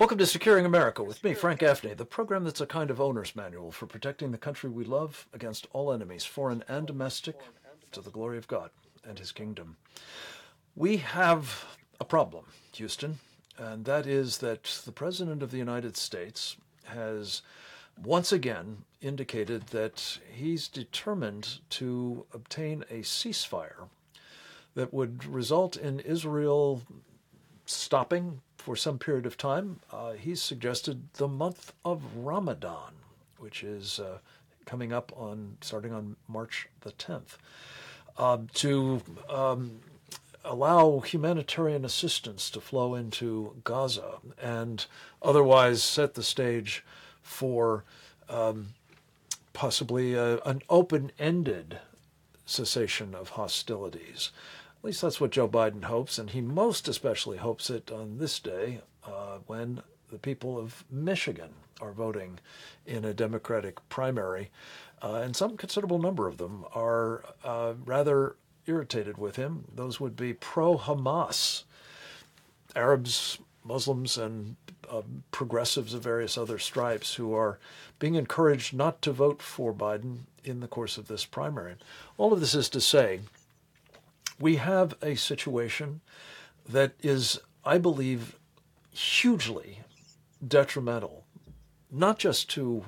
Welcome to Securing America with me, Frank Gaffney, the program that's a kind of owner's manual for protecting the country we love against all enemies, foreign and domestic, to the glory of God and His kingdom. We have a problem, Houston, and that is that the President of the United States has once again indicated that he's determined to obtain a ceasefire that would result in Israel stopping for some period of time. Uh, he's suggested the month of Ramadan, which is uh, coming up on starting on March the 10th, uh, to um, allow humanitarian assistance to flow into Gaza and otherwise set the stage for um, possibly a, an open ended cessation of hostilities. At least that's what Joe Biden hopes, and he most especially hopes it on this day uh, when the people of Michigan are voting in a Democratic primary. Uh, and some considerable number of them are uh, rather irritated with him. Those would be pro Hamas Arabs, Muslims, and uh, progressives of various other stripes who are being encouraged not to vote for Biden in the course of this primary. All of this is to say, we have a situation that is, I believe, hugely detrimental, not just to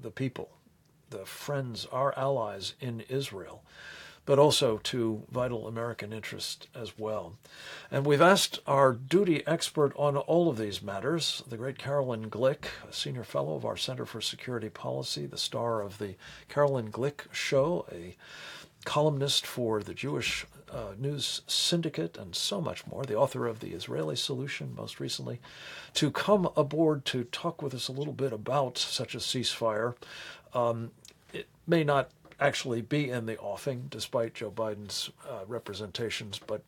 the people, the friends, our allies in Israel, but also to vital American interests as well. And we've asked our duty expert on all of these matters, the great Caroline Glick, a senior fellow of our Center for Security Policy, the star of the Caroline Glick Show, a columnist for the Jewish uh, News Syndicate, and so much more, the author of The Israeli Solution, most recently, to come aboard to talk with us a little bit about such a ceasefire. Um, it may not actually be in the offing, despite Joe Biden's uh, representations, but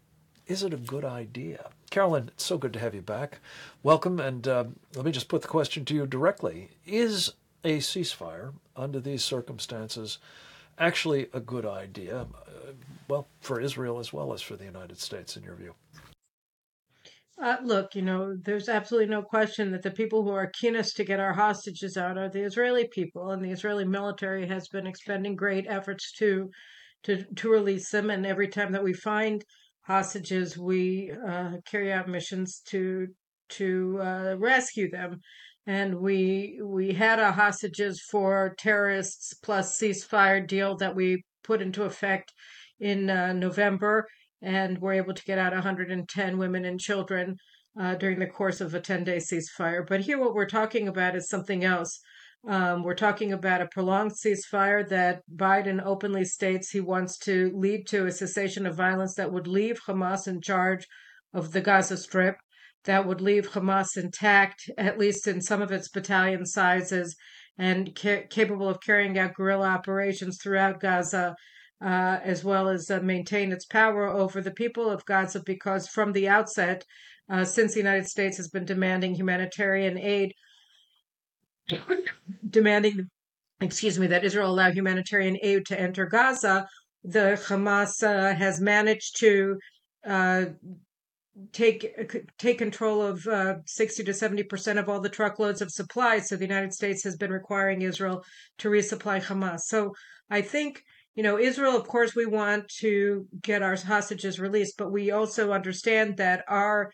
is it a good idea? Caroline, it's so good to have you back. Welcome, and uh, let me just put the question to you directly. Is a ceasefire under these circumstances actually a good idea, well, for Israel as well as for the United States, in your view? Uh, look, you know, there's absolutely no question that the people who are keenest to get our hostages out are the Israeli people, and the Israeli military has been expending great efforts to to to release them. And every time that we find hostages, we uh, carry out missions to to uh, rescue them and we we had a hostages for terrorists plus ceasefire deal that we put into effect in uh, November, and we're able to get out 110 women and children uh, during the course of a 10 day ceasefire. But here, what we're talking about is something else. Um, we're talking about a prolonged ceasefire that Biden openly states he wants to lead to a cessation of violence that would leave Hamas in charge of the Gaza Strip that would leave Hamas intact, at least in some of its battalion sizes, and ca- capable of carrying out guerrilla operations throughout Gaza, uh, as well as uh, maintain its power over the people of Gaza. Because from the outset, uh, since the United States has been demanding humanitarian aid, demanding, excuse me, that Israel allow humanitarian aid to enter Gaza, the Hamas uh, has managed to uh, take take control of uh, 60 to 70 percent of all the truckloads of supplies so the united states has been requiring israel to resupply hamas so i think you know israel of course we want to get our hostages released but we also understand that our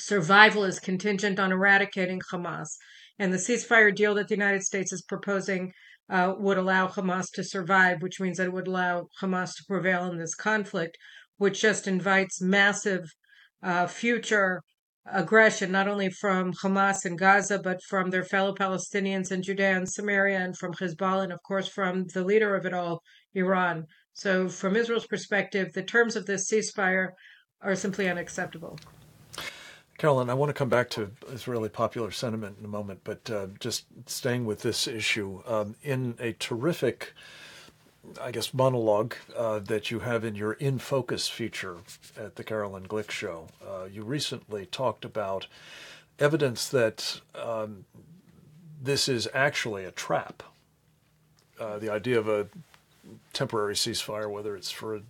survival is contingent on eradicating hamas. And the ceasefire deal that the united states is proposing uh, would allow hamas to survive which means that it would allow hamas to prevail in this conflict which just invites massive uh, future aggression, not only from Hamas and Gaza, but from their fellow Palestinians in Judea and Samaria, and from Hezbollah, and of course from the leader of it all, Iran. So, from Israel's perspective, the terms of this ceasefire are simply unacceptable. Caroline, I want to come back to Israeli popular sentiment in a moment, but uh, just staying with this issue, um, in a terrific I guess, monologue uh, that you have in your In Focus feature at the Caroline Glick Show. Uh, you recently talked about evidence that um, this is actually a trap. Uh, the idea of a temporary ceasefire, whether it's for a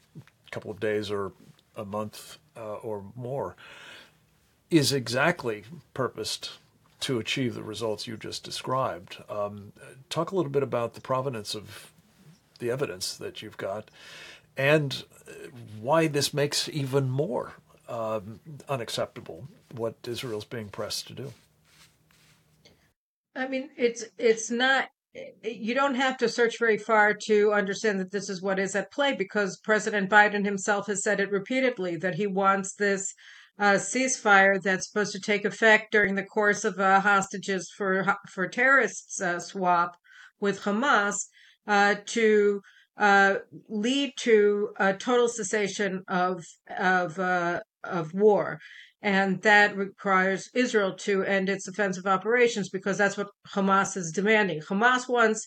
couple of days or a month uh, or more, is exactly purposed to achieve the results you just described. Um, talk a little bit about the provenance of the evidence that you've got and why this makes even more um, unacceptable what Israel's being pressed to do. I mean, it's it's not. You don't have to search very far to understand that this is what is at play because President Biden himself has said it repeatedly that he wants this uh, ceasefire that's supposed to take effect during the course of uh, hostages for for terrorists uh, swap with Hamas uh, to uh, lead to a total cessation of of uh, of war. And that requires Israel to end its offensive operations because that's what Hamas is demanding. Hamas wants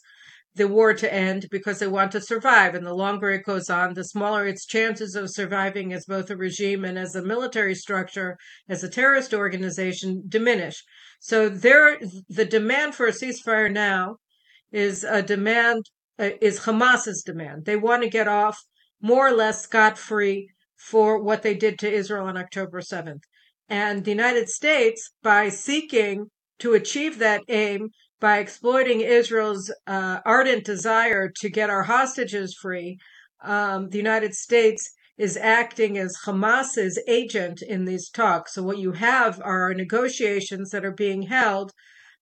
the war to end because they want to survive. And the longer it goes on, the smaller its chances of surviving as both a regime and as a military structure, as a terrorist organization diminish. So there, the demand for a ceasefire now is a demand, is Hamas's demand. They want to get off more or less scot free for what they did to Israel on October 7th. And the United States, by seeking to achieve that aim, by exploiting Israel's uh, ardent desire to get our hostages free, um, the United States is acting as Hamas's agent in these talks. So what you have are negotiations that are being held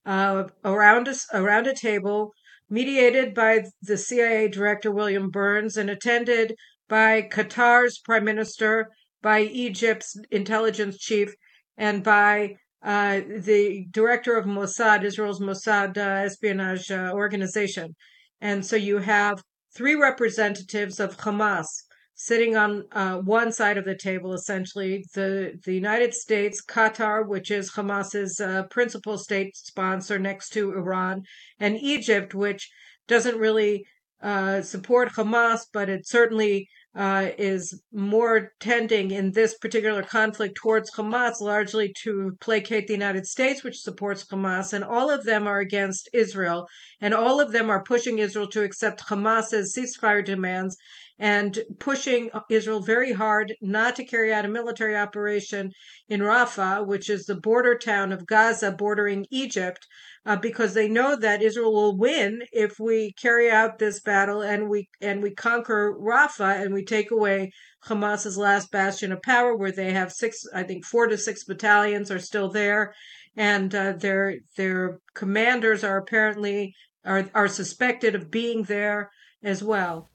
uh, around a, around a table, mediated by the CIA Director William Burns and attended by Qatar's Prime Minister by Egypt's intelligence chief and by uh, the director of Mossad, Israel's Mossad uh, espionage uh, organization. And so you have three representatives of Hamas sitting on uh, one side of the table, essentially the, the United States, Qatar, which is Hamas's uh, principal state sponsor next to Iran, and Egypt, which doesn't really uh, support Hamas, but it certainly uh, is more tending in this particular conflict towards Hamas, largely to placate the United States, which supports Hamas, and all of them are against Israel, and all of them are pushing Israel to accept Hamas's ceasefire demands and pushing Israel very hard not to carry out a military operation in Rafah, which is the border town of Gaza bordering Egypt, uh, because they know that Israel will win if we carry out this battle and we and we conquer Rafah and we take away Hamas's last bastion of power, where they have six, I think, four to six battalions are still there, and uh, their their commanders are apparently are are suspected of being there as well.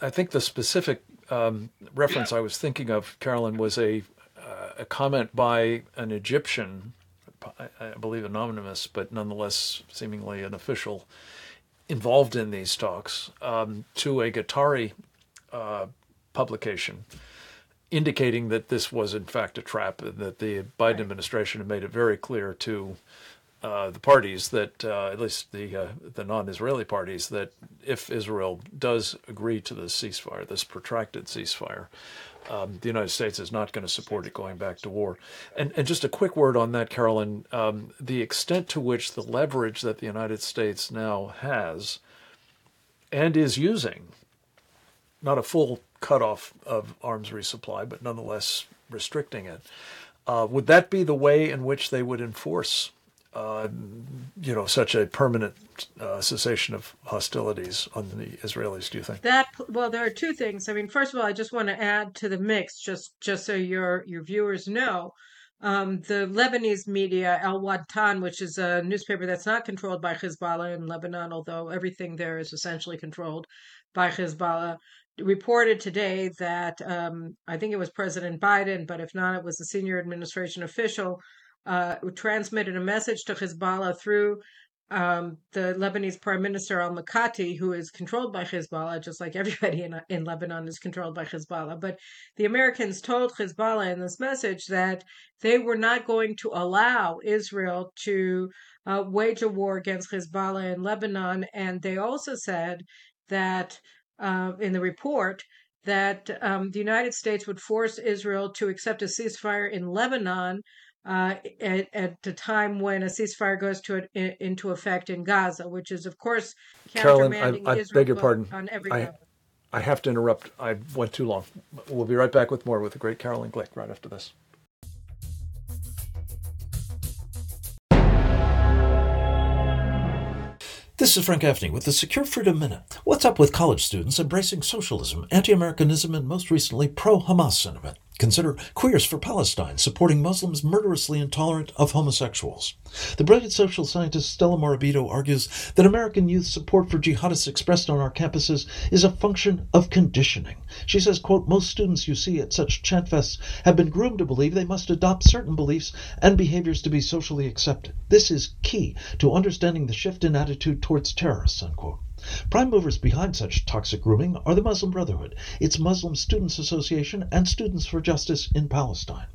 I think the specific um, reference I was thinking of, Caroline, was a uh, a comment by an Egyptian I, believe anonymous, but nonetheless seemingly an official involved in these talks, um, to a Qatari uh, publication indicating that this was in fact a trap, and that the Biden administration had made it very clear to uh, the parties that, uh, at least the uh, the non-Israeli parties, that if Israel does agree to this ceasefire, this protracted ceasefire, um, the United States is not going to support it going back to war. And, and just a quick word on that, Caroline. Um, the extent to which the leverage that the United States now has and is using, not a full cutoff of arms resupply, but nonetheless restricting it, uh, would that be the way in which they would enforce uh, you know, such a permanent uh, cessation of hostilities on the Israelis? Do you think that? Well, there are two things. I mean, first of all, I just want to add to the mix, just just so your your viewers know. Um, the Lebanese media, Al Watan, which is a newspaper that's not controlled by Hezbollah in Lebanon, although everything there is essentially controlled by Hezbollah, reported today that um, I think it was President Biden, but if not, it was a senior administration official uh, transmitted a message to Hezbollah through um, the Lebanese Prime Minister al Mikati, who is controlled by Hezbollah, just like everybody in, in Lebanon is controlled by Hezbollah. But the Americans told Hezbollah in this message that they were not going to allow Israel to uh, wage a war against Hezbollah in Lebanon. And they also said that uh, in the report that um, the United States would force Israel to accept a ceasefire in Lebanon uh, at, at the time when a ceasefire goes to a, in, into effect in Gaza, which is, of course, Caroline, I, I beg your pardon. On every I. I have to interrupt. I went too long. We'll be right back with more with the great Caroline Glick right after this. This is Frank Gaffney with the Secure Freedom Minute. What's up with college students embracing socialism, anti Americanism, and most recently pro Hamas sentiment? Consider Queers for Palestine, supporting Muslims murderously intolerant of homosexuals. The brilliant social scientist Stella Morabito argues that American youth support for jihadists expressed on our campuses is a function of conditioning. She says, quote, most students you see at such chantfests have been groomed to believe they must adopt certain beliefs and behaviors to be socially accepted. This is key to understanding the shift in attitude towards terrorists, unquote. Prime movers behind such toxic grooming are the Muslim Brotherhood, its Muslim Students Association, and Students for Justice in Palestine.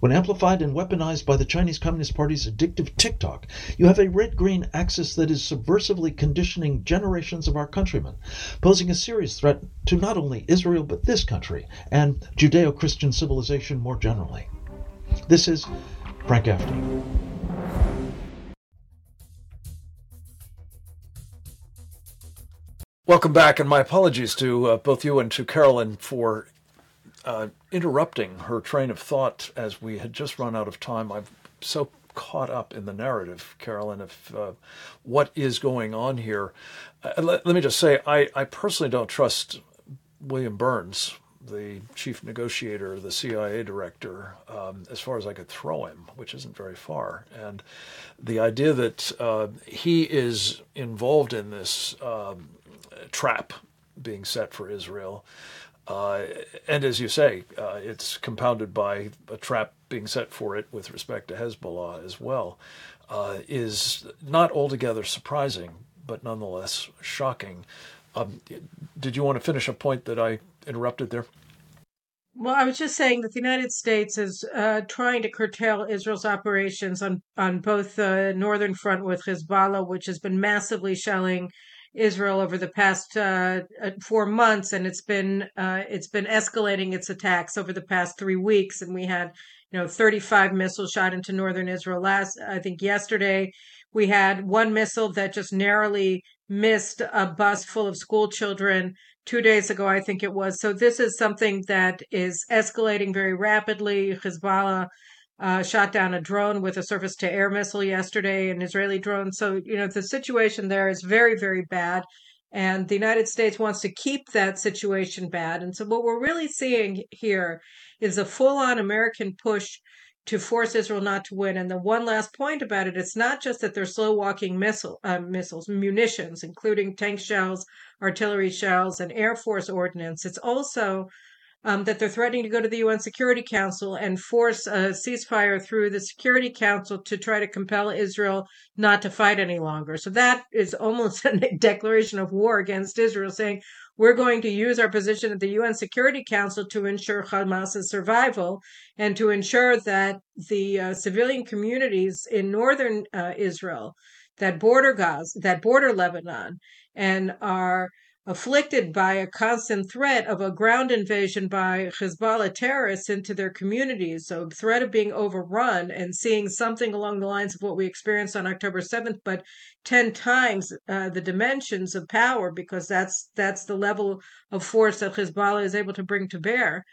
When amplified and weaponized by the Chinese Communist Party's addictive TikTok, you have a red green axis that is subversively conditioning generations of our countrymen, posing a serious threat to not only Israel but this country and Judeo Christian civilization more generally. This is Frank Gaffney. Welcome back, and my apologies to uh, both you and to Caroline for uh, interrupting her train of thought as we had just run out of time. I'm so caught up in the narrative, Caroline, of uh, what is going on here. Uh, let, let, me just say, I, I personally don't trust William Burns, the chief negotiator, the CIA director, um, as far as I could throw him, which isn't very far. And the idea that uh, he is involved in this. Um, trap being set for Israel. Uh, and as you say, uh, it's compounded by a trap being set for it with respect to Hezbollah as well, uh, is not altogether surprising, but nonetheless shocking. Um, did you want to finish a point that I interrupted there? Well, I was just saying that the United States is uh, trying to curtail Israel's operations on on both the northern front with Hezbollah, which has been massively shelling Israel over the past uh, uh, four months, and it's been uh, it's been escalating its attacks over the past three weeks. And we had you know 35 missiles shot into northern Israel last. I think yesterday we had one missile that just narrowly missed a bus full of school children. Two days ago, I think it was. So this is something that is escalating very rapidly. Hezbollah uh, shot down a drone with a surface to air missile yesterday, an Israeli drone. So, you know, the situation there is very, very bad. And the United States wants to keep that situation bad. And so, what we're really seeing here is a full on American push to force Israel not to win. And the one last point about it, it's not just that they're slow walking missile, uh, missiles, munitions, including tank shells, artillery shells, and Air Force ordnance. It's also um, that they're threatening to go to the UN Security Council and force a ceasefire through the Security Council to try to compel Israel not to fight any longer. So that is almost a declaration of war against Israel, saying we're going to use our position at the UN Security Council to ensure Hamas's survival and to ensure that the uh, civilian communities in northern uh, Israel that border Gaza, that border Lebanon, and are afflicted by a constant threat of a ground invasion by Hezbollah terrorists into their communities. So, threat of being overrun and seeing something along the lines of what we experienced on October 7th, but 10 times uh, the dimensions of power, because that's that's the level of force that Hezbollah is able to bring to bear.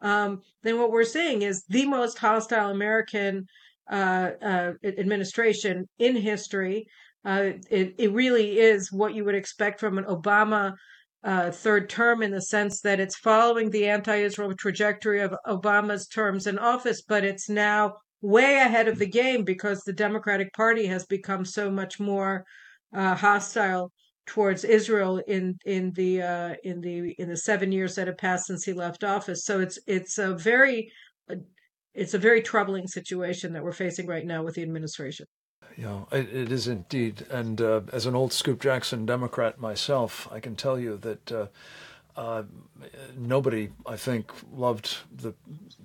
Um, then what we're seeing is the most hostile American uh, uh, administration in history. Uh, it, it really is what you would expect from an Obama uh, third term in the sense that it's following the anti Israel trajectory of Obama's terms in office, but it's now way ahead of the game because the Democratic Party has become so much more uh, hostile towards Israel in in the uh, in the in the seven years that have passed since he left office. So it's it's a very it's a very troubling situation that we're facing right now with the administration. Yeah, it, it is indeed. And uh, as an old Scoop Jackson Democrat myself, I can tell you that uh, uh, nobody, I think, loved the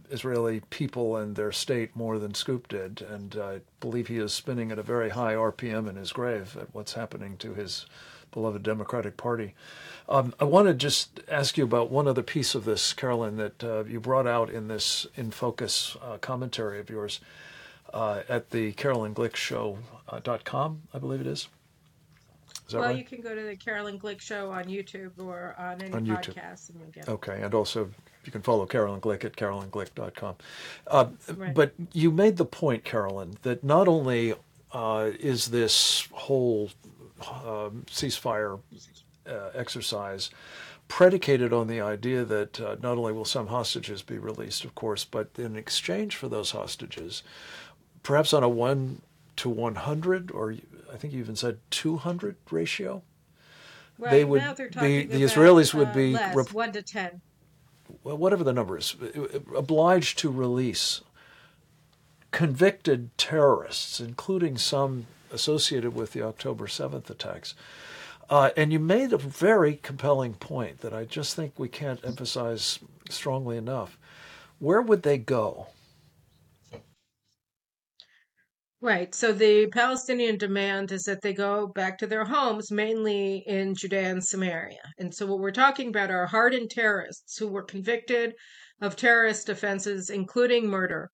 Israeli people and their state more than Scoop did. And I believe he is spinning at a very high RPM in his grave at what's happening to his beloved Democratic Party. Um, I want to just ask you about one other piece of this, Caroline, that uh, you brought out in this In Focus uh, commentary of yours uh, at the Caroline Glick Show.com, uh, I believe it is. is well, right? you can go to the Caroline Glick Show on YouTube or on any on podcast, and you'll get. Okay, and also you can follow Caroline Glick at carolineglick.com. Uh, right. But you made the point, Caroline, that not only uh, is this whole um, ceasefire uh, exercise predicated on the idea that uh, not only will some hostages be released, of course, but in exchange for those hostages, perhaps on a one to 100, or I think you even said 200 ratio, Right they would now they're the, talking the Israelis would uh, be less, rep- one to ten. well, whatever the number is, obliged to release convicted terrorists, including some associated with the October 7th attacks. Uh, and you made a very compelling point that I just think we can't emphasize strongly enough. Where would they go? Right. So the Palestinian demand is that they go back to their homes, mainly in Judea and Samaria. And so what we're talking about are hardened terrorists who were convicted of terrorist offenses, including murder,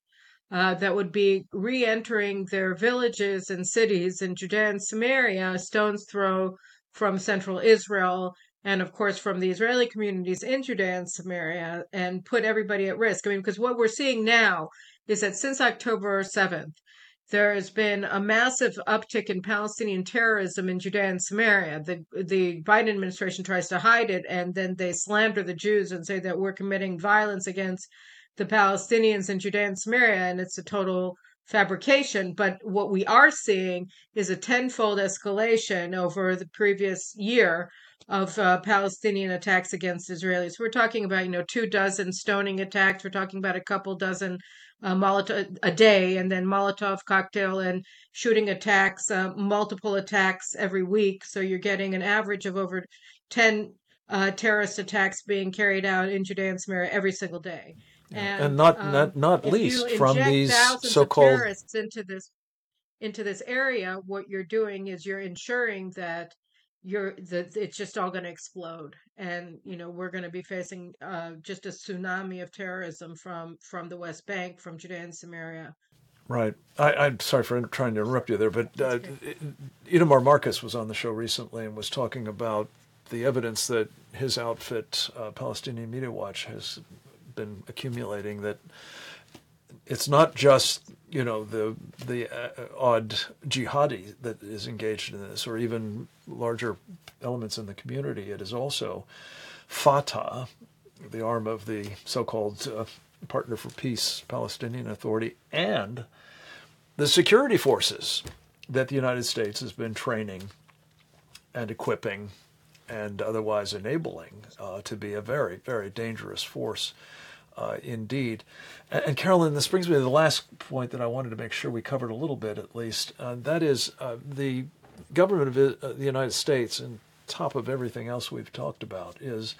uh, that would be re entering their villages and cities in Judea and Samaria, a stone's throw from central Israel, and of course from the Israeli communities in Judea and Samaria, and put everybody at risk. I mean, because what we're seeing now is that since October 7th, there has been a massive uptick in Palestinian terrorism in Judea and Samaria. The the Biden administration tries to hide it, and then they slander the Jews and say that we're committing violence against the Palestinians in Judea and Samaria, and it's a total fabrication. But what we are seeing is a tenfold escalation over the previous year of uh, Palestinian attacks against Israelis. We're talking about, you know, two dozen stoning attacks. We're talking about a couple dozen uh, Molotov a day, and then Molotov cocktail and shooting attacks, uh, multiple attacks every week. So you're getting an average of over ten uh, terrorist attacks being carried out in Judea and Samaria every single day. And, and not um, not not least from these so-called terrorists into this into this area, what you're doing is you're ensuring that you're that it's just all going to explode, and you know we're going to be facing uh, just a tsunami of terrorism from from the West Bank, from Judea and Samaria. Right. I, I'm sorry for trying to interrupt you there, but uh, Itamar Marcus was on the show recently and was talking about the evidence that his outfit, uh, Palestinian Media Watch, has been accumulating that it's not just you know the the uh, odd jihadi that is engaged in this, or even larger elements in the community. It is also Fatah, the arm of the so-called uh, Partner for Peace Palestinian Authority, and the security forces that the United States has been training and equipping and otherwise enabling uh, to be a very, very dangerous force uh, indeed. And, and, Caroline, this brings me to the last point that I wanted to make sure we covered a little bit at least. Uh, that is uh, the government of uh, the United States, and top of everything else we've talked about, is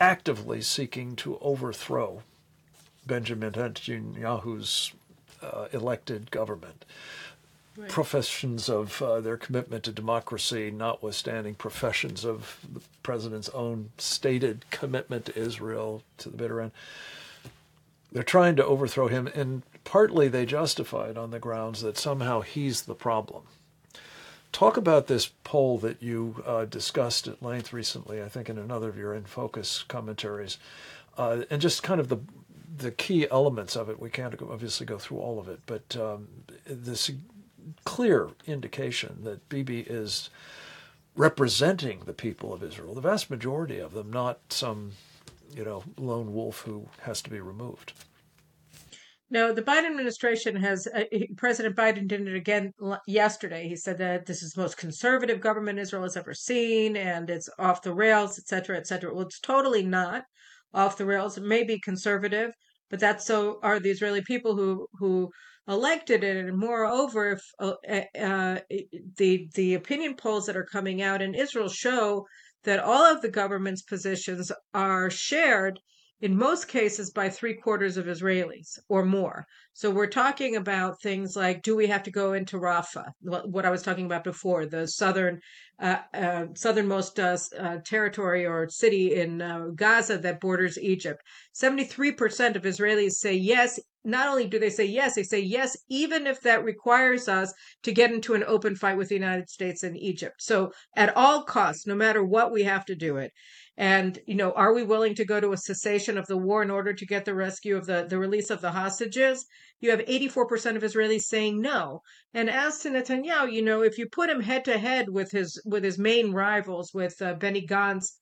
actively seeking to overthrow Benjamin Netanyahu's uh, elected government. Right. Professions of uh, their commitment to democracy, notwithstanding professions of the president's own stated commitment to Israel to the bitter end. They're trying to overthrow him, and partly they justify it on the grounds that somehow he's the problem. Talk about this poll that you uh, discussed at length recently, I think, in another of your In Focus commentaries, uh, and just kind of the the key elements of it. We can't obviously go through all of it, but um, this clear indication that Bibi is representing the people of Israel, the vast majority of them, not some you know, lone wolf who has to be removed. No, the Biden administration has, uh, President Biden did it again yesterday. He said that this is the most conservative government Israel has ever seen and it's off the rails, et cetera, et cetera. Well, it's totally not off the rails. It may be conservative, but that's so are the Israeli people who, who elected it. And moreover, if, uh, uh, the, the opinion polls that are coming out in Israel show that all of the government's positions are shared in most cases by three quarters of Israelis or more. So we're talking about things like do we have to go into Rafah, what I was talking about before, the southern uh, uh, southernmost uh, uh territory or city in uh, Gaza that borders Egypt. 73% of Israelis say yes. Not only do they say yes, they say yes, even if that requires us to get into an open fight with the United States and Egypt. So at all costs, no matter what, we have to do it. And, you know, are we willing to go to a cessation of the war in order to get the rescue of the, the release of the hostages? You have 84% of Israelis saying no. And as to Netanyahu, you know, if you put him head to head with his with his main rivals, with uh, Benny Gantz,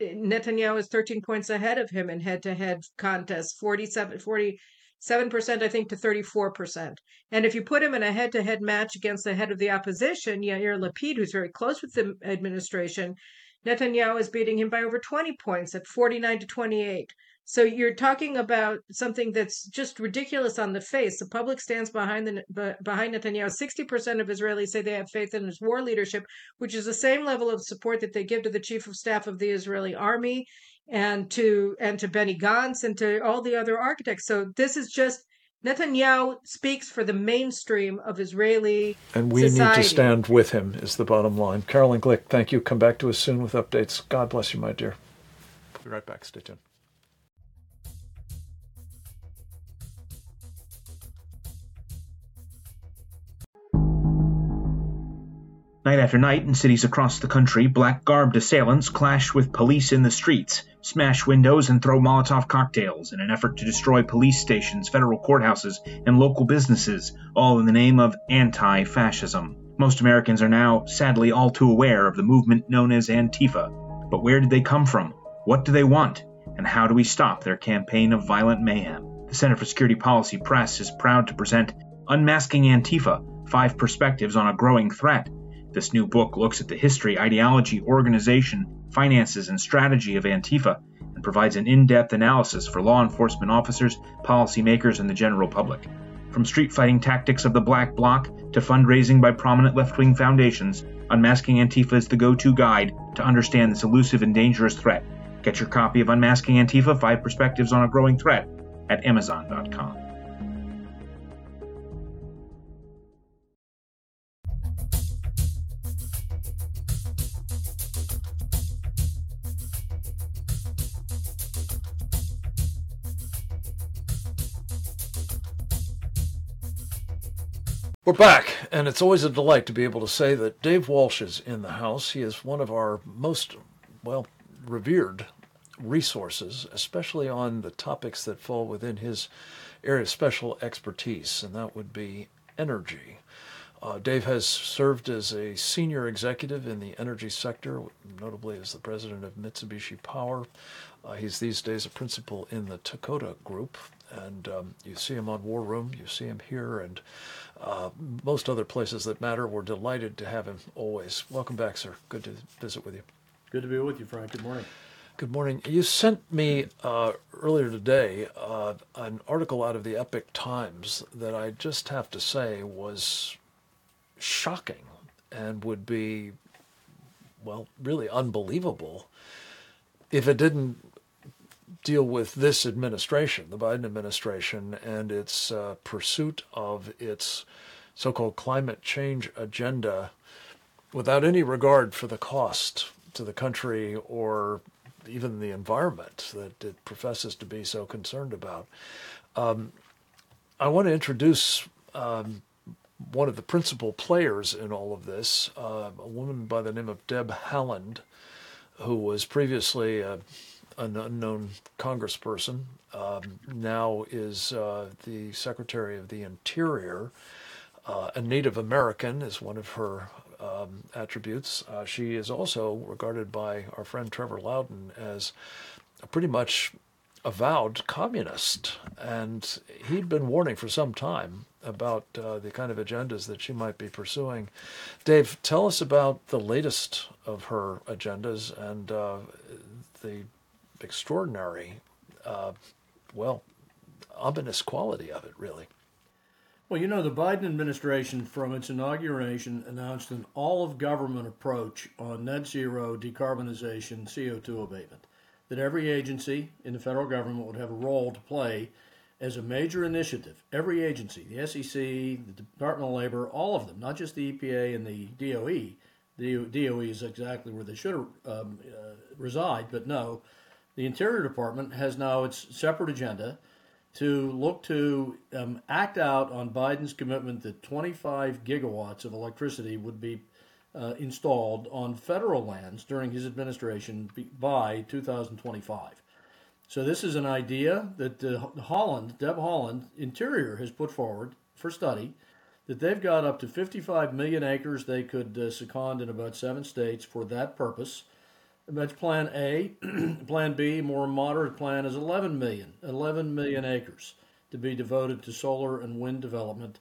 Netanyahu is 13 points ahead of him in head to head contests, 47, 47%, I think, to 34%. And if you put him in a head to head match against the head of the opposition, Yair Lapid, who's very close with the administration, Netanyahu is beating him by over 20 points at 49 to 28. So you're talking about something that's just ridiculous on the face. The public stands behind the behind Netanyahu. 60% of Israelis say they have faith in his war leadership, which is the same level of support that they give to the chief of staff of the Israeli army and to and to Benny Gantz and to all the other architects. So this is just Netanyahu speaks for the mainstream of Israeli And we society. need to stand with him, is the bottom line. Caroline Glick, thank you. Come back to us soon with updates. God bless you, my dear. We'll be right back. Stay tuned. Night after night in cities across the country, black garbed assailants clash with police in the streets, smash windows, and throw Molotov cocktails in an effort to destroy police stations, federal courthouses, and local businesses, all in the name of anti fascism. Most Americans are now, sadly, all too aware of the movement known as Antifa. But where did they come from? What do they want? And how do we stop their campaign of violent mayhem? The Center for Security Policy Press is proud to present Unmasking Antifa Five Perspectives on a Growing Threat this new book looks at the history, ideology, organization, finances, and strategy of Antifa and provides an in depth analysis for law enforcement officers, policymakers, and the general public. From street fighting tactics of the Black Bloc to fundraising by prominent left wing foundations, Unmasking Antifa is the go to guide to understand this elusive and dangerous threat. Get your copy of Unmasking Antifa Five Perspectives on a Growing Threat at Amazon.com. We're back, and it's always a delight to be able to say that Dave Walsh is in the house. He is one of our most, well, revered resources, especially on the topics that fall within his area of special expertise, and that would be energy. Uh, Dave has served as a senior executive in the energy sector, notably as the president of Mitsubishi Power. Uh, he's these days a principal in the Takota Group, and um, you see him on War Room, you see him here, and uh, most other places that matter. We're delighted to have him always. Welcome back, sir. Good to visit with you. Good to be with you, Frank. Good morning. Good morning. You sent me uh, earlier today uh, an article out of the Epoch Times that I just have to say was shocking and would be, well, really unbelievable if it didn't deal with this administration, the Biden administration, and its uh, pursuit of its so called climate change agenda without any regard for the cost to the country or even the environment that it professes to be so concerned about. Um, I want to introduce um, one of the principal players in all of this, uh, a woman by the name of Deb Haaland, who was previously uh, an unknown congressperson, um, now is uh, the Secretary of the Interior. Uh, a Native American is one of her um, attributes. Uh, she is also regarded by our friend Trevor Loudon as a pretty much avowed communist, and he'd been warning for some time about uh, the kind of agendas that she might be pursuing. Dave, tell us about the latest of her agendas and uh, the extraordinary, uh, well, ominous quality of it, really. Well, you know, the Biden administration, from its inauguration, announced an all of government approach on net zero decarbonization, CO2 abatement. That every agency in the federal government would have a role to play as a major initiative. Every agency, the SEC, the Department of Labor, all of them, not just the EPA and the DOE. The DOE is exactly where they should um, uh, reside, but no. The Interior Department has now its separate agenda to look to um, act out on Biden's commitment that 25 gigawatts of electricity would be uh, installed on federal lands during his administration by 2025. So this is an idea that uh, Haaland, Deb Haaland, Interior has put forward for study that they've got up to 55 million acres they could uh, second in about seven states for that purpose. That's plan A. plan B, more moderate plan, is 11 million, 11 million acres to be devoted to solar and wind development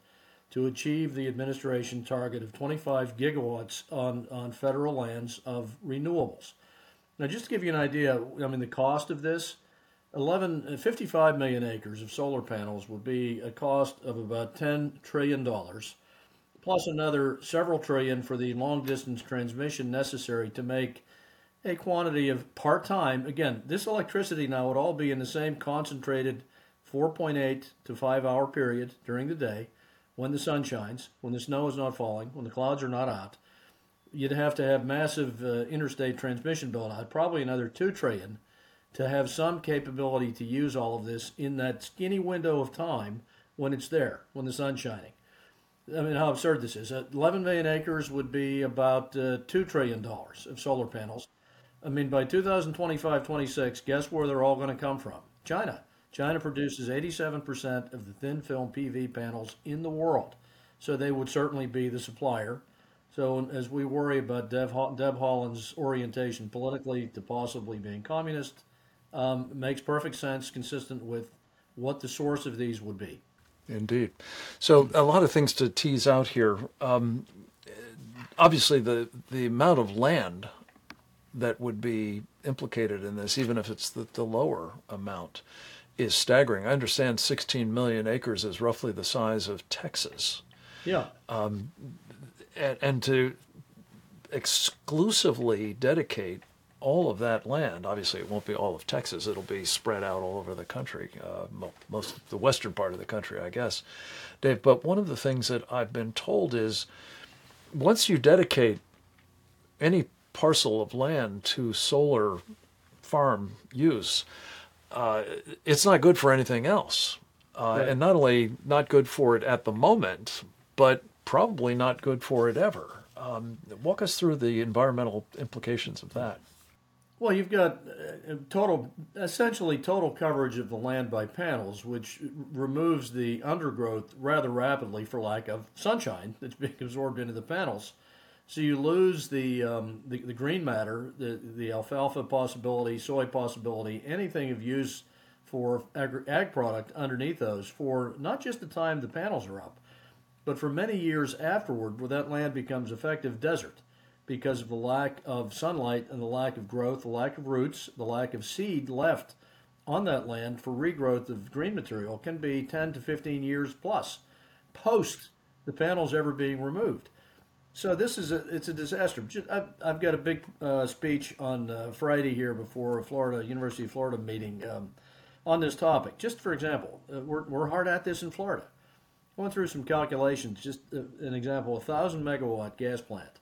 to achieve the administration target of 25 gigawatts on, on federal lands of renewables. Now, just to give you an idea, I mean, the cost of this, 11, uh, 55 million acres of solar panels would be a cost of about $10 trillion, plus another several trillion for the long distance transmission necessary to make a quantity of part time. Again, this electricity now would all be in the same concentrated 4.8 to 5 hour period during the day when the sun shines, when the snow is not falling, when the clouds are not out. You'd have to have massive uh, interstate transmission built out, probably another 2 trillion to have some capability to use all of this in that skinny window of time when it's there, when the sun's shining. I mean, how absurd this is. 11 million acres would be about uh, $2 trillion of solar panels. I mean, by 2025 26, guess where they're all going to come from? China. China produces 87% of the thin film PV panels in the world. So they would certainly be the supplier. So as we worry about Deb, Haaland's orientation politically to possibly being communist, um, makes perfect sense, consistent with what the source of these would be. Indeed. So a lot of things to tease out here. Um, obviously, the the amount of land that would be implicated in this, even if it's the, the lower amount, is staggering. I understand 16 million acres is roughly the size of Texas. Yeah. Um, and, and to exclusively dedicate all of that land, obviously it won't be all of Texas, it'll be spread out all over the country, uh, most of the western part of the country, I guess, Dave. But one of the things that I've been told is once you dedicate any parcel of land to solar farm use, uh, it's not good for anything else. Uh, right. And not only not good for it at the moment, but probably not good for it ever. Um, walk us through the environmental implications of that. Well, you've got uh, total, essentially total coverage of the land by panels, which removes the undergrowth rather rapidly for lack of sunshine that's being absorbed into the panels. So you lose the, um, the, the green matter, the the alfalfa possibility, soy possibility, anything of use for ag, ag product underneath those for not just the time the panels are up, but for many years afterward, where that land becomes effective desert because of the lack of sunlight and the lack of growth, the lack of roots, the lack of seed left on that land for regrowth of green material can be 10 to 15 years plus post the panels ever being removed. So this is a it's a disaster. I've, I've got a big uh, speech on uh, Friday here before a Florida University of Florida meeting um, on this topic. Just for example, uh, we're we're hard at this in Florida. I went through some calculations. Just uh, an example: a thousand megawatt gas plant,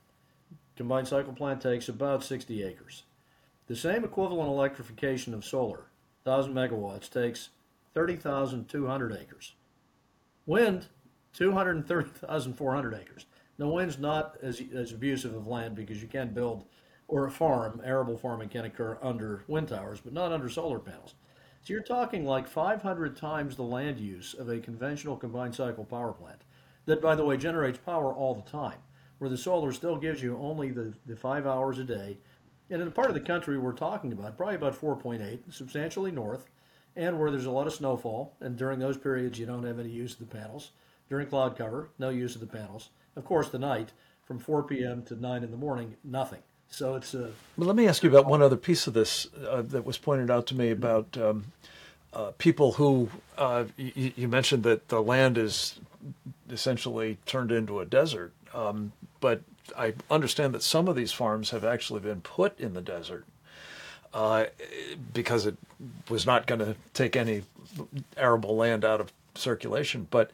combined cycle plant takes about 60 acres. The same equivalent electrification of solar, thousand megawatts, takes 30,200 acres. Wind, 230,400 acres. Now, wind's not as, as abusive of land because you can build, or a farm, arable farming can occur under wind towers, but not under solar panels. So you're talking like 500 times the land use of a conventional combined cycle power plant that, by the way, generates power all the time, where the solar still gives you only the, the five hours a day. And in the part of the country we're talking about, probably about 4.8, substantially north, and where there's a lot of snowfall, and during those periods you don't have any use of the panels. During cloud cover, no use of the panels. Of course, the night from 4 p.m. to 9 in the morning, nothing. So it's a. Well, let me ask you about one other piece of this uh, that was pointed out to me about um, uh, people who uh, y- you mentioned that the land is essentially turned into a desert. Um, but I understand that some of these farms have actually been put in the desert uh, because it was not going to take any arable land out of circulation. But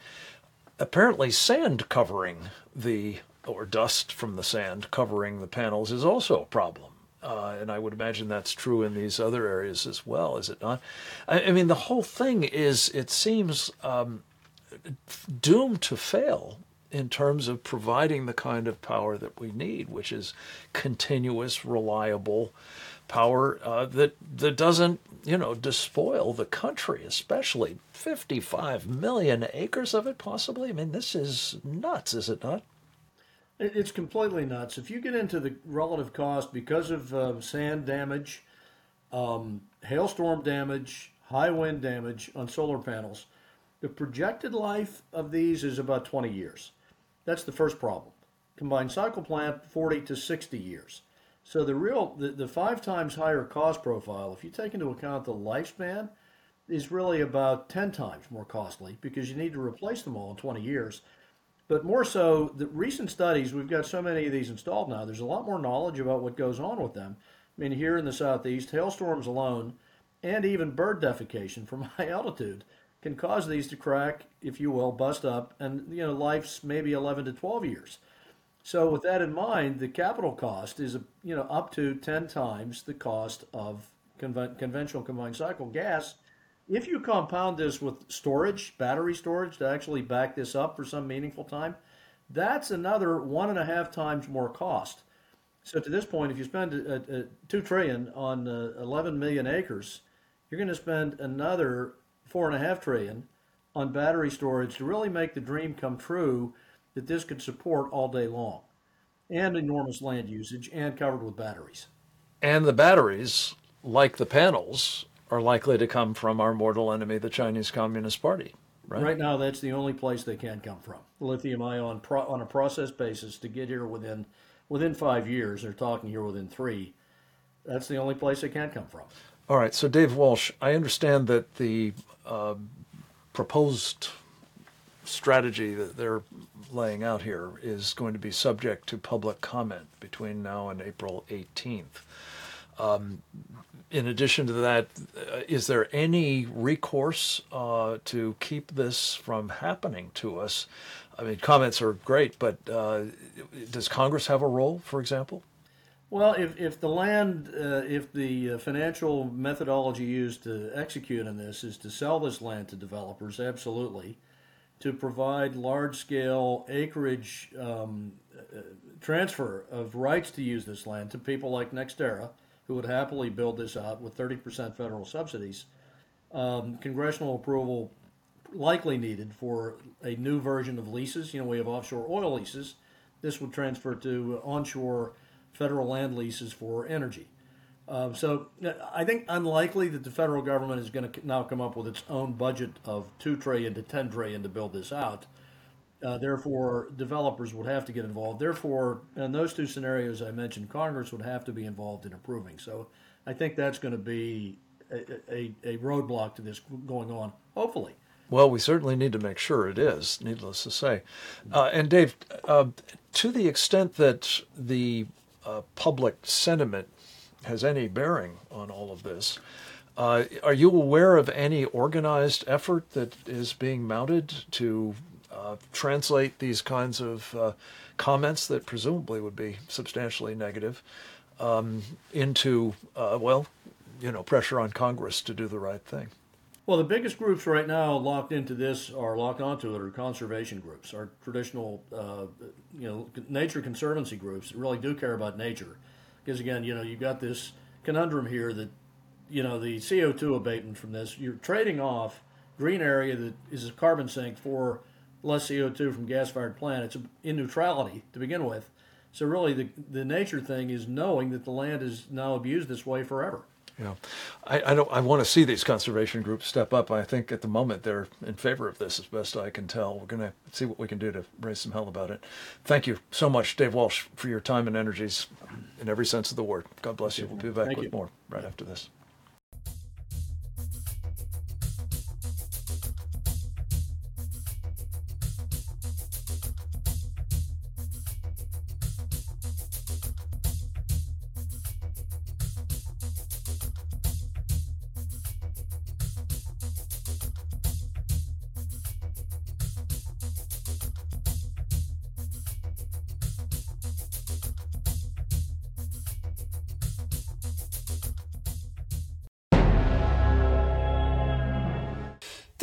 apparently, sand covering the or dust from the sand covering the panels is also a problem. Uh, and I would imagine that's true in these other areas as well, is it not? I, I mean, the whole thing is, it seems um, doomed to fail in terms of providing the kind of power that we need, which is continuous, reliable power uh, that that doesn't, you know, despoil the country, especially 55 million acres of it, possibly. I mean, this is nuts, is it not? It's completely nuts. If you get into the relative cost because of uh, sand damage, um, hailstorm damage, high wind damage on solar panels, the projected life of these is about 20 years. That's the first problem. Combined cycle plant, 40 to 60 years. So the real, the, the five times higher cost profile, if you take into account the lifespan, is really about 10 times more costly because you need to replace them all in 20 years. But more so, the recent studies, we've got so many of these installed now, there's a lot more knowledge about what goes on with them. I mean, here in the southeast, hailstorms alone and even bird defecation from high altitude can cause these to crack, if you will, bust up, and you know, life's maybe 11 to 12 years. So with that in mind, the capital cost is you know up to 10 times the cost of conven- conventional combined cycle gas if you compound this with storage, battery storage to actually back this up for some meaningful time, that's another one and a half times more cost. So to this point, if you spend a, a, two trillion on uh, 11 million acres, you're going to spend another four and a half trillion on battery storage to really make the dream come true that this could support all day long, and enormous land usage and covered with batteries. And the batteries, like the panels, are likely to come from our mortal enemy, the Chinese Communist Party. Right? right now, that's the only place they can come from. Lithium ion pro- on a process basis to get here within within five years. They're talking here within three. That's the only place they can come from. All right. So, Dave Walsh, I understand that the uh, proposed strategy that they're laying out here is going to be subject to public comment between now and April 18th. Um, in addition to that, uh, is there any recourse uh, to keep this from happening to us? I mean, comments are great, but uh, does Congress have a role, for example? Well, if, if the land, uh, if the uh, financial methodology used to execute on this is to sell this land to developers, absolutely. To provide large scale acreage um, uh, transfer of rights to use this land to people like NextEra who would happily build this out with 30% federal subsidies. Um, congressional approval likely needed for a new version of leases. You know, we have offshore oil leases. This would transfer to onshore federal land leases for energy. Um, so I think unlikely that the federal government is going to now come up with its own budget of two trillion to ten trillion to build this out. Uh, therefore, developers would have to get involved. Therefore, in those two scenarios I mentioned, Congress would have to be involved in approving. So I think that's going to be a, a, a roadblock to this going on, hopefully. Well, we certainly need to make sure it is, needless to say. Uh, and Dave, uh, to the extent that the uh, public sentiment has any bearing on all of this, uh, are you aware of any organized effort that is being mounted to uh, translate these kinds of uh, comments that presumably would be substantially negative um, into, uh, well, you know, pressure on Congress to do the right thing. Well, the biggest groups right now locked into this or locked onto it are conservation groups, our traditional, uh, you know, nature conservancy groups that really do care about nature. Because again, you know, you've got this conundrum here that, you know, the CO2 abatement from this, you're trading off green area that is a carbon sink for less CO2 from gas-fired plants in neutrality to begin with. So really, the the nature thing is knowing that the land is now abused this way forever. Yeah, I, I don't. I want to see these conservation groups step up. I think at the moment they're in favor of this, as best I can tell. We're going to see what we can do to raise some hell about it. Thank you so much, Dave Walsh, for your time and energies in every sense of the word. God bless you. We'll be back Thank with you. more right after this.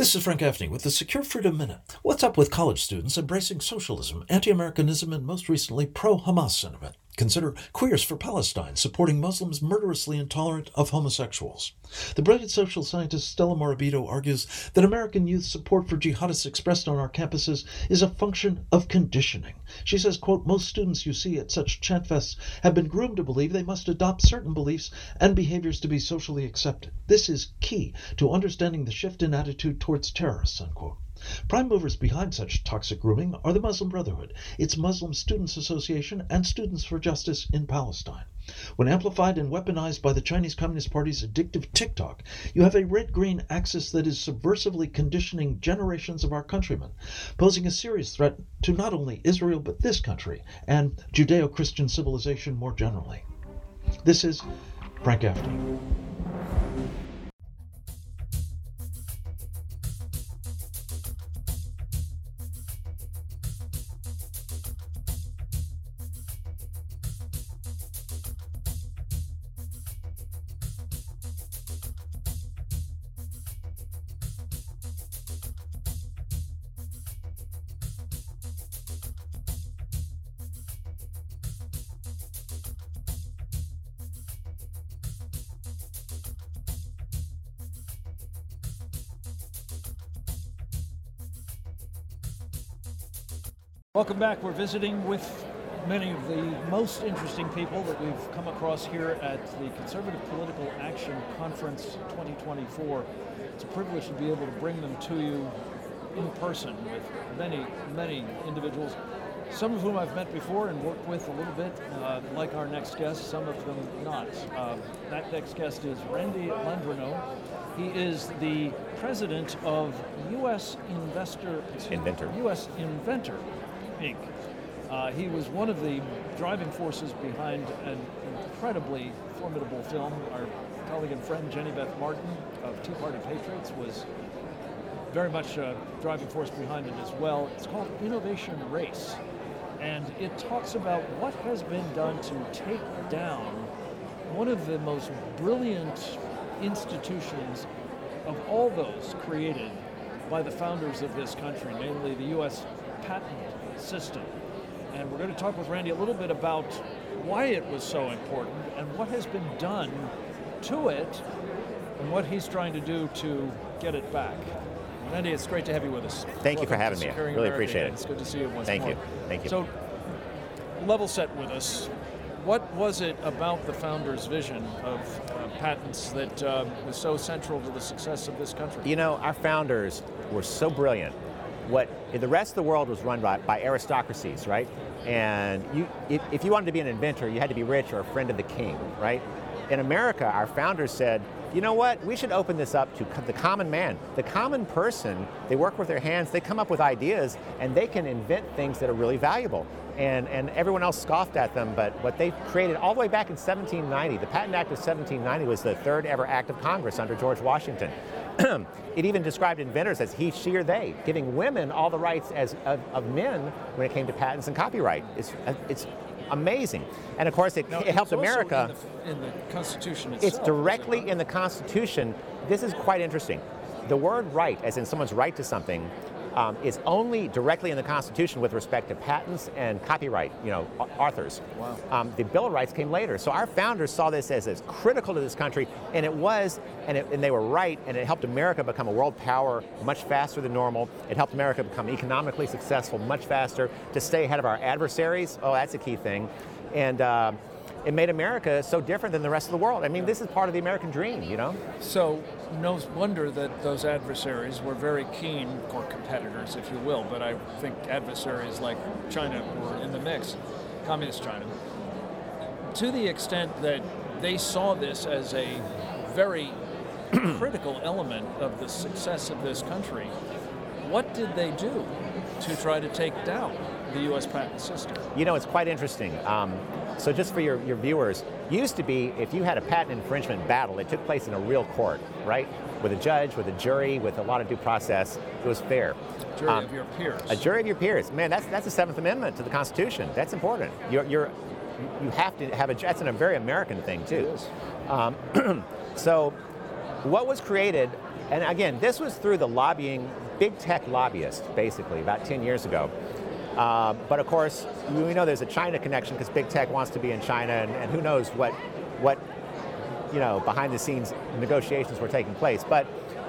This is Frank Gaffney with the Secure Freedom Minute. What's up with college students embracing socialism, anti Americanism, and most recently pro Hamas sentiment? Consider Queers for Palestine, supporting Muslims murderously intolerant of homosexuals. The brilliant social scientist Stella Morabito argues that American youth support for jihadists expressed on our campuses is a function of conditioning. She says, quote, most students you see at such chantfests have been groomed to believe they must adopt certain beliefs and behaviors to be socially accepted. This is key to understanding the shift in attitude towards terrorists, unquote. Prime movers behind such toxic grooming are the Muslim Brotherhood, its Muslim Students Association, and Students for Justice in Palestine. When amplified and weaponized by the Chinese Communist Party's addictive TikTok, you have a red green axis that is subversively conditioning generations of our countrymen, posing a serious threat to not only Israel but this country and Judeo Christian civilization more generally. This is Frank Gaffney. Welcome back. We're visiting with many of the most interesting people that we've come across here at the Conservative Political Action Conference 2024. It's a privilege to be able to bring them to you in person with many, many individuals, some of whom I've met before and worked with a little bit, uh, like our next guest, some of them not. Uh, that next guest is Randy Landreneau. He is the president of U.S. Investor Inventor. U.S. Inventor Inc. Uh, he was one of the driving forces behind an incredibly formidable film. Our colleague and friend Jenny Beth Martin of Tea Party Patriots was very much a driving force behind it as well. It's called Innovation Race, and it talks about what has been done to take down one of the most brilliant institutions of all those created by the founders of this country, namely the U.S. patent system. And we're going to talk with Randy a little bit about why it was so important and what has been done to it and what he's trying to do to get it back. Randy, it's great to have you with us. Thank you for having me. Really America appreciate it. It's good to see you once Thank more. you. Thank you. So, level set with us. What was it about the founders' vision of uh, patents that um, was so central to the success of this country? You know, our founders were so brilliant. What the rest of the world was run by, by aristocracies, right? And you, if, if you wanted to be an inventor, you had to be rich or a friend of the king, right? In America, our founders said, you know what? We should open this up to the common man. The common person, they work with their hands, they come up with ideas, and they can invent things that are really valuable. And, and everyone else scoffed at them, but what they created all the way back in 1790, the Patent Act of 1790 was the third ever act of Congress under George Washington. it even described inventors as he, she, or they, giving women all the rights as of, of men when it came to patents and copyright. It's, it's amazing. And of course, it, Now, it helped America. in the, in the Constitution itself. It's is it directly in the Constitution. This is quite interesting. The word right, as in someone's right to something, um, is only directly in the Constitution with respect to patents and copyright, you know, authors. Wow. Um, the Bill of Rights came later. So our founders saw this as, as critical to this country, and it was, and, it, and they were right, and it helped America become a world power much faster than normal. It helped America become economically successful much faster, to stay ahead of our adversaries. Oh, that's a key thing. And uh, it made America so different than the rest of the world. I mean, this is part of the American dream, you know? So, no wonder that those adversaries were very keen, or competitors, if you will, but I think adversaries like China were in the mix, Communist China, to the extent that they saw this as a very critical element of the success of this country. What did they do to try to take down the U.S. patent system? You know, it's quite interesting. Um, so, just for your, your viewers, used to be if you had a patent infringement battle, it took place in a real court, right? With a judge, with a jury, with a lot of due process. It was fair. A jury Um, of your peers. A jury of your peers. Man, that's that's the Seventh Amendment to the Constitution. That's important. You're, you're you have to have a. That's a very American thing too. It is. Um, so what was created, and again, this was through the lobbying, big tech lobbyists, basically, about 10 years ago. Uh, but of course, we know there's a China connection because big tech wants to be in China, and, and who knows what, what, you know, behind the scenes negotiations were taking place. But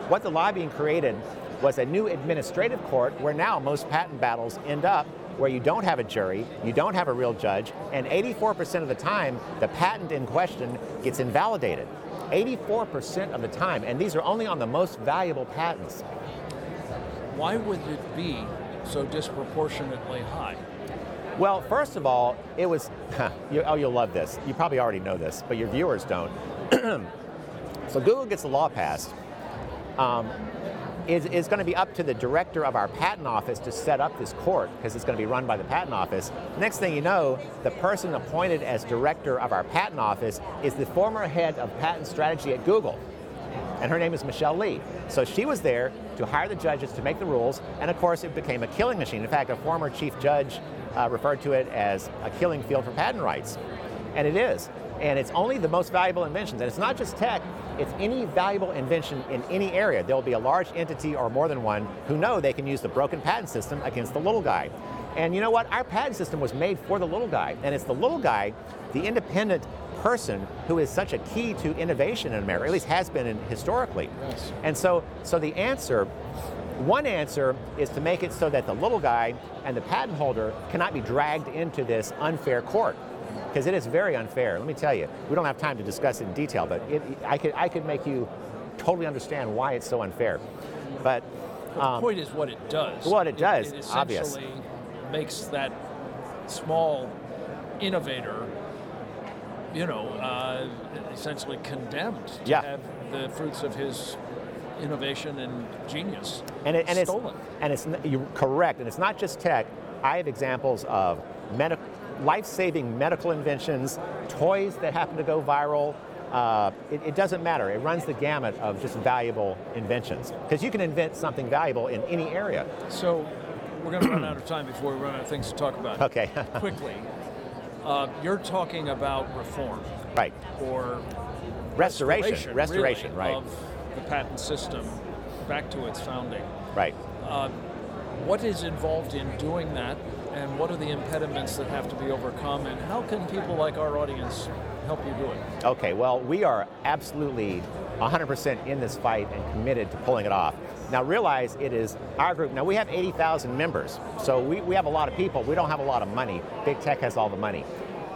what the lobbying created was a new administrative court where now most patent battles end up where you don't have a jury, you don't have a real judge, and 84% of the time, the patent in question gets invalidated. 84% of the time, and these are only on the most valuable patents. Why would it be so disproportionately high? Well, first of all, it was, you, oh, you'll love this. You probably already know this, but your viewers don't. so Google gets a law passed. Um, is, is going to be up to the director of our patent office to set up this court because it's going to be run by the patent office. Next thing you know, the person appointed as director of our patent office is the former head of patent strategy at Google. And her name is Michelle Lee. So she was there to hire the judges to make the rules, and of course, it became a killing machine. In fact, a former chief judge uh, referred to it as a killing field for patent rights. And it is. And it's only the most valuable inventions. And it's not just tech, it's any valuable invention in any area. There will be a large entity or more than one who know they can use the broken patent system against the little guy. And you know what? Our patent system was made for the little guy. And it's the little guy, the independent person, who is such a key to innovation in America, at least has been in, historically. Yes. And so, so the answer one answer is to make it so that the little guy and the patent holder cannot be dragged into this unfair court because it is very unfair. Let me tell you, we don't have time to discuss it in detail, but it, I, could, I could make you totally understand why it's so unfair. But um, the point is what it does. What it does, it, it essentially obvious. makes that small innovator, you know, uh, essentially condemned to yeah. have the fruits of his innovation and genius and, it, and stolen. It's, and it's you're correct, and it's not just tech. I have examples of life-saving medical inventions, toys that happen to go viral. Uh, it, it, doesn't matter. It runs the gamut of just valuable inventions because you can invent something valuable in any area. So we're going to run out of time before we run out of things to talk about. Okay. quickly, uh, you're talking about reform, right? Or restoration, restoration, restoration, really, right? Of the patent system back to its founding, right? Uh, what is involved in doing that and what are the impediments that have to be overcome and how can people like our audience help you do it? Okay, well, we are absolutely 100% in this fight and committed to pulling it off. Now realize it is our group. Now we have 80,000 members, so we, we have a lot of people. We don't have a lot of money. Big tech has all the money.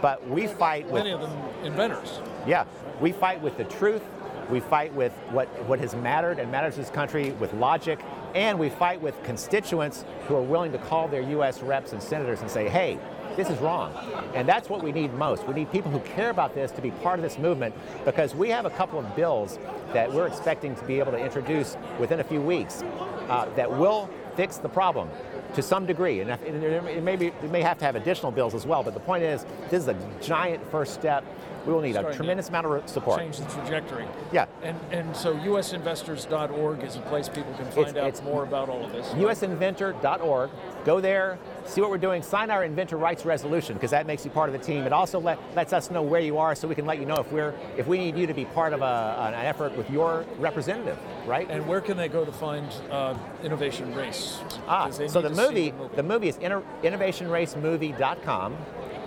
But we fight with... Many of them inventors. Yeah, we fight with the truth. We fight with what, what has mattered and matters to this country with logic and we fight with constituents who are willing to call their U.S. reps and senators and say, hey, this is wrong. And that's what we need most. We need people who care about this to be part of this movement because we have a couple of bills that we're expecting to be able to introduce within a few weeks uh, that will fix the problem to some degree. And it may, be, it may have to have additional bills as well, but the point is, this is a giant first step we will need a tremendous amount of support. Change the trajectory. Yeah. And and so usinvestors.org is a place people can find it's, out it's more about all of this. usinventor.org. Go there, see what we're doing, sign our inventor rights resolution because that makes you part of the team. It also let, lets us know where you are so we can let you know if we're if we need you to be part of a, an effort with your representative, right? And where can they go to find uh, Innovation Race? Ah, so the movie, the movie, the movie is innovationracemovie.com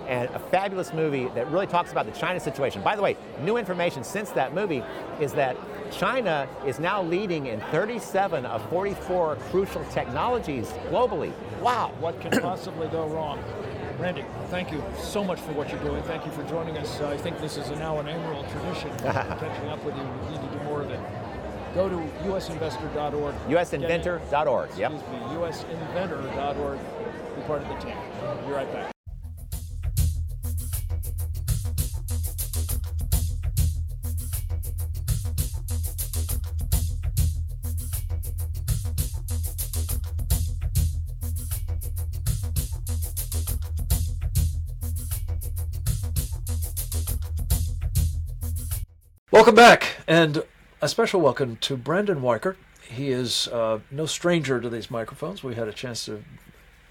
and a fabulous movie that really talks about the China situation. By the way, new information since that movie is that China is now leading in 37 of 44 crucial technologies globally. Wow. What can possibly go wrong? Randy, thank you so much for what you're doing. Thank you for joining us. I think this is now an annual tradition. catching up with you. We need to do more of it. Go to usinvestor.org. usinventor.org. Yep. Excuse me, usinventor.org. Be part of the team. Be right back. Welcome back, and a special welcome to Brandon Weichert. He is uh, no stranger to these microphones. We had a chance to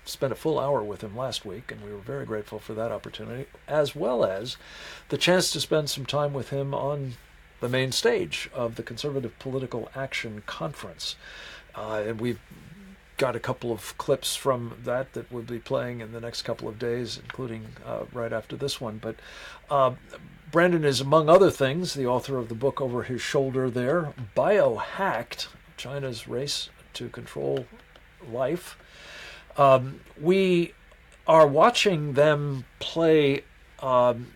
spend a full hour with him last week, and we were very grateful for that opportunity, as well as the chance to spend some time with him on the main stage of the Conservative Political Action Conference. Uh, and we've got a couple of clips from that that we'll be playing in the next couple of days, including uh, right after this one. But uh, Brandon is, among other things, the author of the book over his shoulder there, Biohacked China's Race to Control Life. Um, we are watching them play um,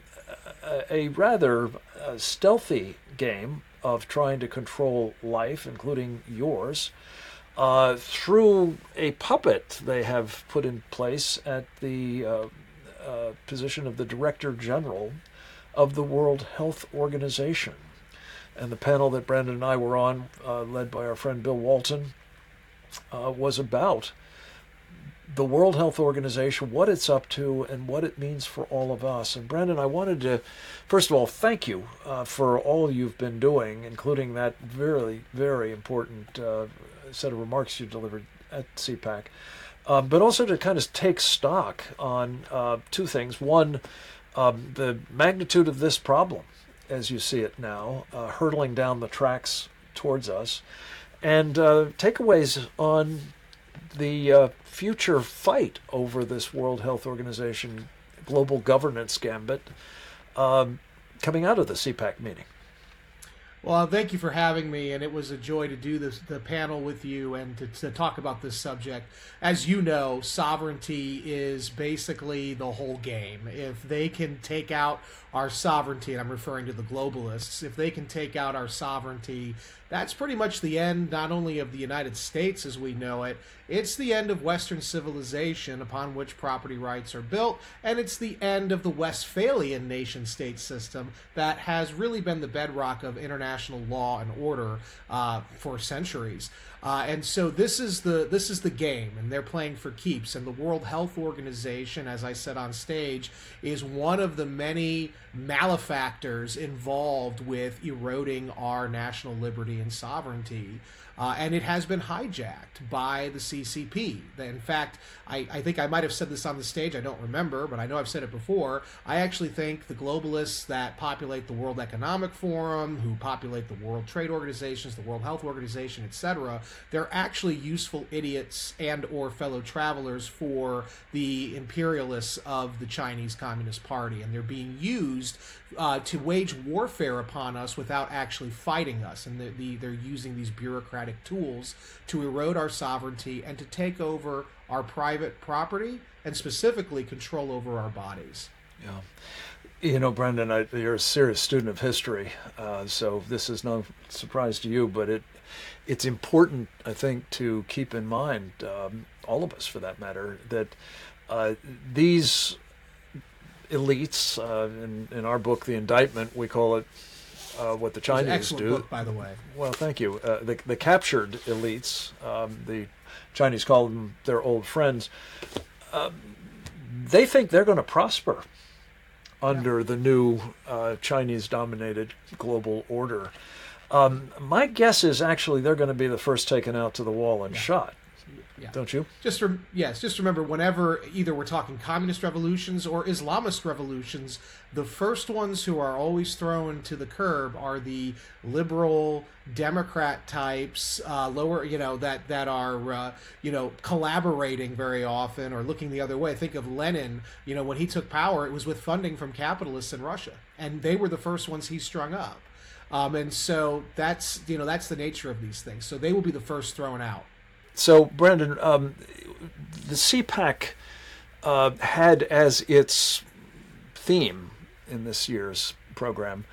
a, rather uh, stealthy game of trying to control life, including yours, uh, through a puppet they have put in place at the uh, uh position of the Director General of the World Health Organization. And the panel that Brandon and I were on, uh, led by our friend Bill Walton, uh, was about the World Health Organization, what it's up to, and what it means for all of us. And Brandon, I wanted to, first of all, thank you uh, for all you've been doing, including that very, very important uh, set of remarks you delivered at CPAC, um, but also to kind of take stock on uh, two things. One, um, the magnitude of this problem as you see it now, uh, hurtling down the tracks towards us, and uh, takeaways on the uh, future fight over this World Health Organization global governance gambit um, coming out of the CPAC meeting. Well, thank you for having me, and it was a joy to do this the panel with you and to, to, talk about this subject. As you know, sovereignty is basically the whole game. If they can take out our sovereignty, and I'm referring to the globalists, if they can take out our sovereignty, that's pretty much the end not only of the United States as we know it, it's the end of Western civilization upon which property rights are built, and it's the end of the Westphalian nation state system that has really been the bedrock of international law and order uh, for centuries. Uh, and so this is the this is the game, and they're playing for keeps. And the World Health Organization, as I said on stage, is one of the many malefactors involved with eroding our national liberty and sovereignty. Uh, and it has been hijacked by the CCP. In fact, I, I think I might have said this on the stage. I don't remember, but I know I've said it before. I actually think the globalists that populate the World Economic Forum, who populate the World Trade Organizations, the World Health Organization, etc., they're actually useful idiots and or fellow travelers for the imperialists of the Chinese Communist Party, and they're being used uh, to wage warfare upon us without actually fighting us. And the, the, they're using these bureaucratic tools to erode our sovereignty and to take over our private property and specifically control over our bodies. Yeah. You know, Brendan, I, you're a serious student of history, uh, so this is no surprise to you, but it it's important, I think, to keep in mind, um, all of us for that matter, that uh, these elites. Uh, in, in our book, The Indictment, we call it uh, what the Chinese do. Book, by the way. Well, thank you. Uh, the, the captured elites, um, the Chinese call them their old friends. Um, they think they're going to prosper under yeah. the new uh, Chinese-dominated global order. Um, my guess is actually they're going to be the first taken out to the wall and yeah. shot. Yeah. Don't you? Just rem- yes, just remember whenever either we're talking communist revolutions or Islamist revolutions, the first ones who are always thrown to the curb are the liberal Democrat types, uh, lower, you know, that that are uh, you know collaborating very often or looking the other way. Think of Lenin. You know, when he took power, it was with funding from capitalists in Russia, and they were the first ones he strung up. Um, and so that's you know that's the nature of these things. So they will be the first thrown out. So, Brandon, um, the CPAC uh, had as its theme in this year's program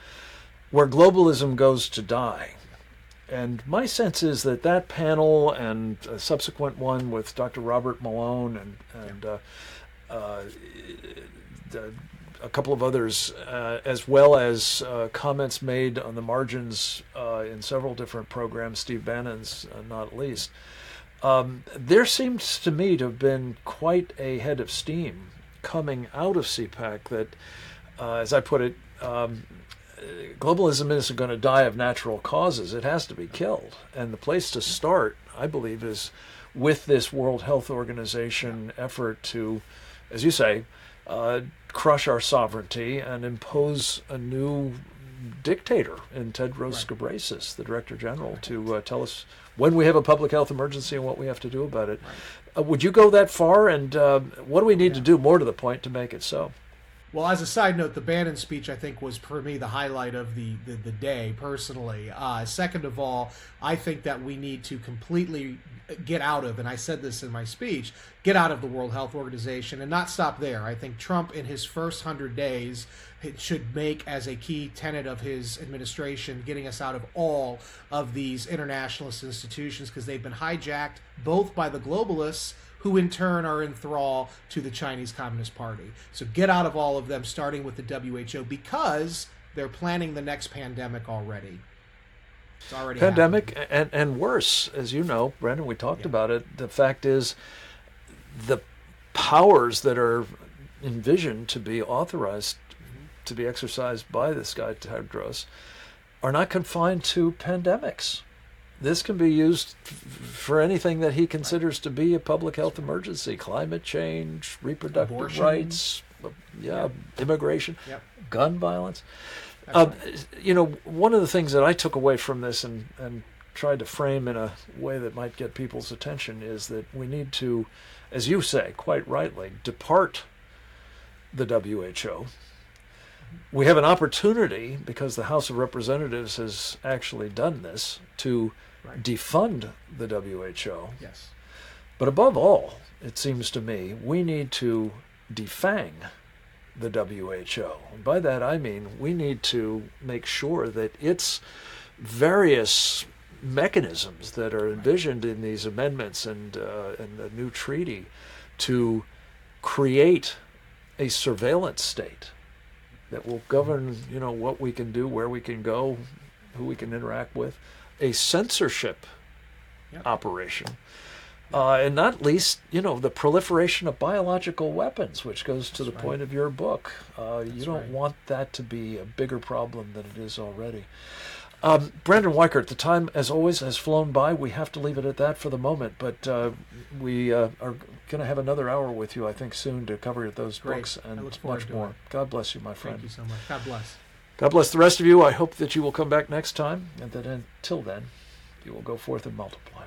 where globalism goes to die. And my sense is that that panel and a subsequent one with Dr. Robert Malone and, and uh, uh, a couple of others, uh, as well as uh, comments made on the margins uh, in several different programs, Steve Bannon's not least, um, there seems to me to have been quite a head of steam coming out of CPAC that, uh, as I put it, um, globalism isn't going to die of natural causes. It has to be killed. And the place to start, I believe, is with this World Health Organization effort to, as you say, uh, crush our sovereignty and impose a new dictator in Tedros Ghebreyesus, the Director General, to uh, tell us when we have a public health emergency and what we have to do about it. Uh, would you go that far? And uh, what do we need to do more to the point to make it so? Well, as a side note, the Bannon speech I think was for me the highlight of the the, the day personally. Uh, second of all, I think that we need to completely get out of, and I said this in my speech, get out of the World Health Organization and not stop there. I think Trump in his first hundred days should make as a key tenet of his administration getting us out of all of these internationalist institutions because they've been hijacked both by the globalists who in turn are in thrall to the Chinese Communist Party. So get out of all of them, starting with the WHO, because they're planning the next pandemic already. It's already pandemic and and worse, as you know, Brendan. We talked yeah. about it. The fact is, the powers that are envisioned to be authorized mm-hmm. to be exercised by this guy Tedros are not confined to pandemics this can be used for anything that he considers to be a public health emergency climate change reproductive Abortion. rights uh, yeah yep. immigration yep. gun violence uh, right. you know one of the things that i took away from this and, and tried to frame in a way that might get people's attention is that we need to as you say quite rightly depart the WHO we have an opportunity because the House of Representatives has actually done this to right. defund the WHO. Yes. But above all, it seems to me, we need to defang the WHO. And by that I mean we need to make sure that its various mechanisms that are envisioned in these amendments and uh, and the new treaty to create a surveillance state that will govern, you know, what we can do, where we can go, who we can interact with, a censorship yep. operation. Uh, and not least, you know, the proliferation of biological weapons, which goes to That's the right. point of your book. Uh, you don't right. want that to be a bigger problem than it is already. Um, Brandon Weichert, the time, as always, has flown by. We have to leave it at that for the moment, but uh, we uh, are going to have another hour with you, I think, soon to cover those Great. books and much more. It. God bless you, my friend. Thank you so much. God bless. God bless the rest of you. I hope that you will come back next time, and that until then, you will go forth and multiply.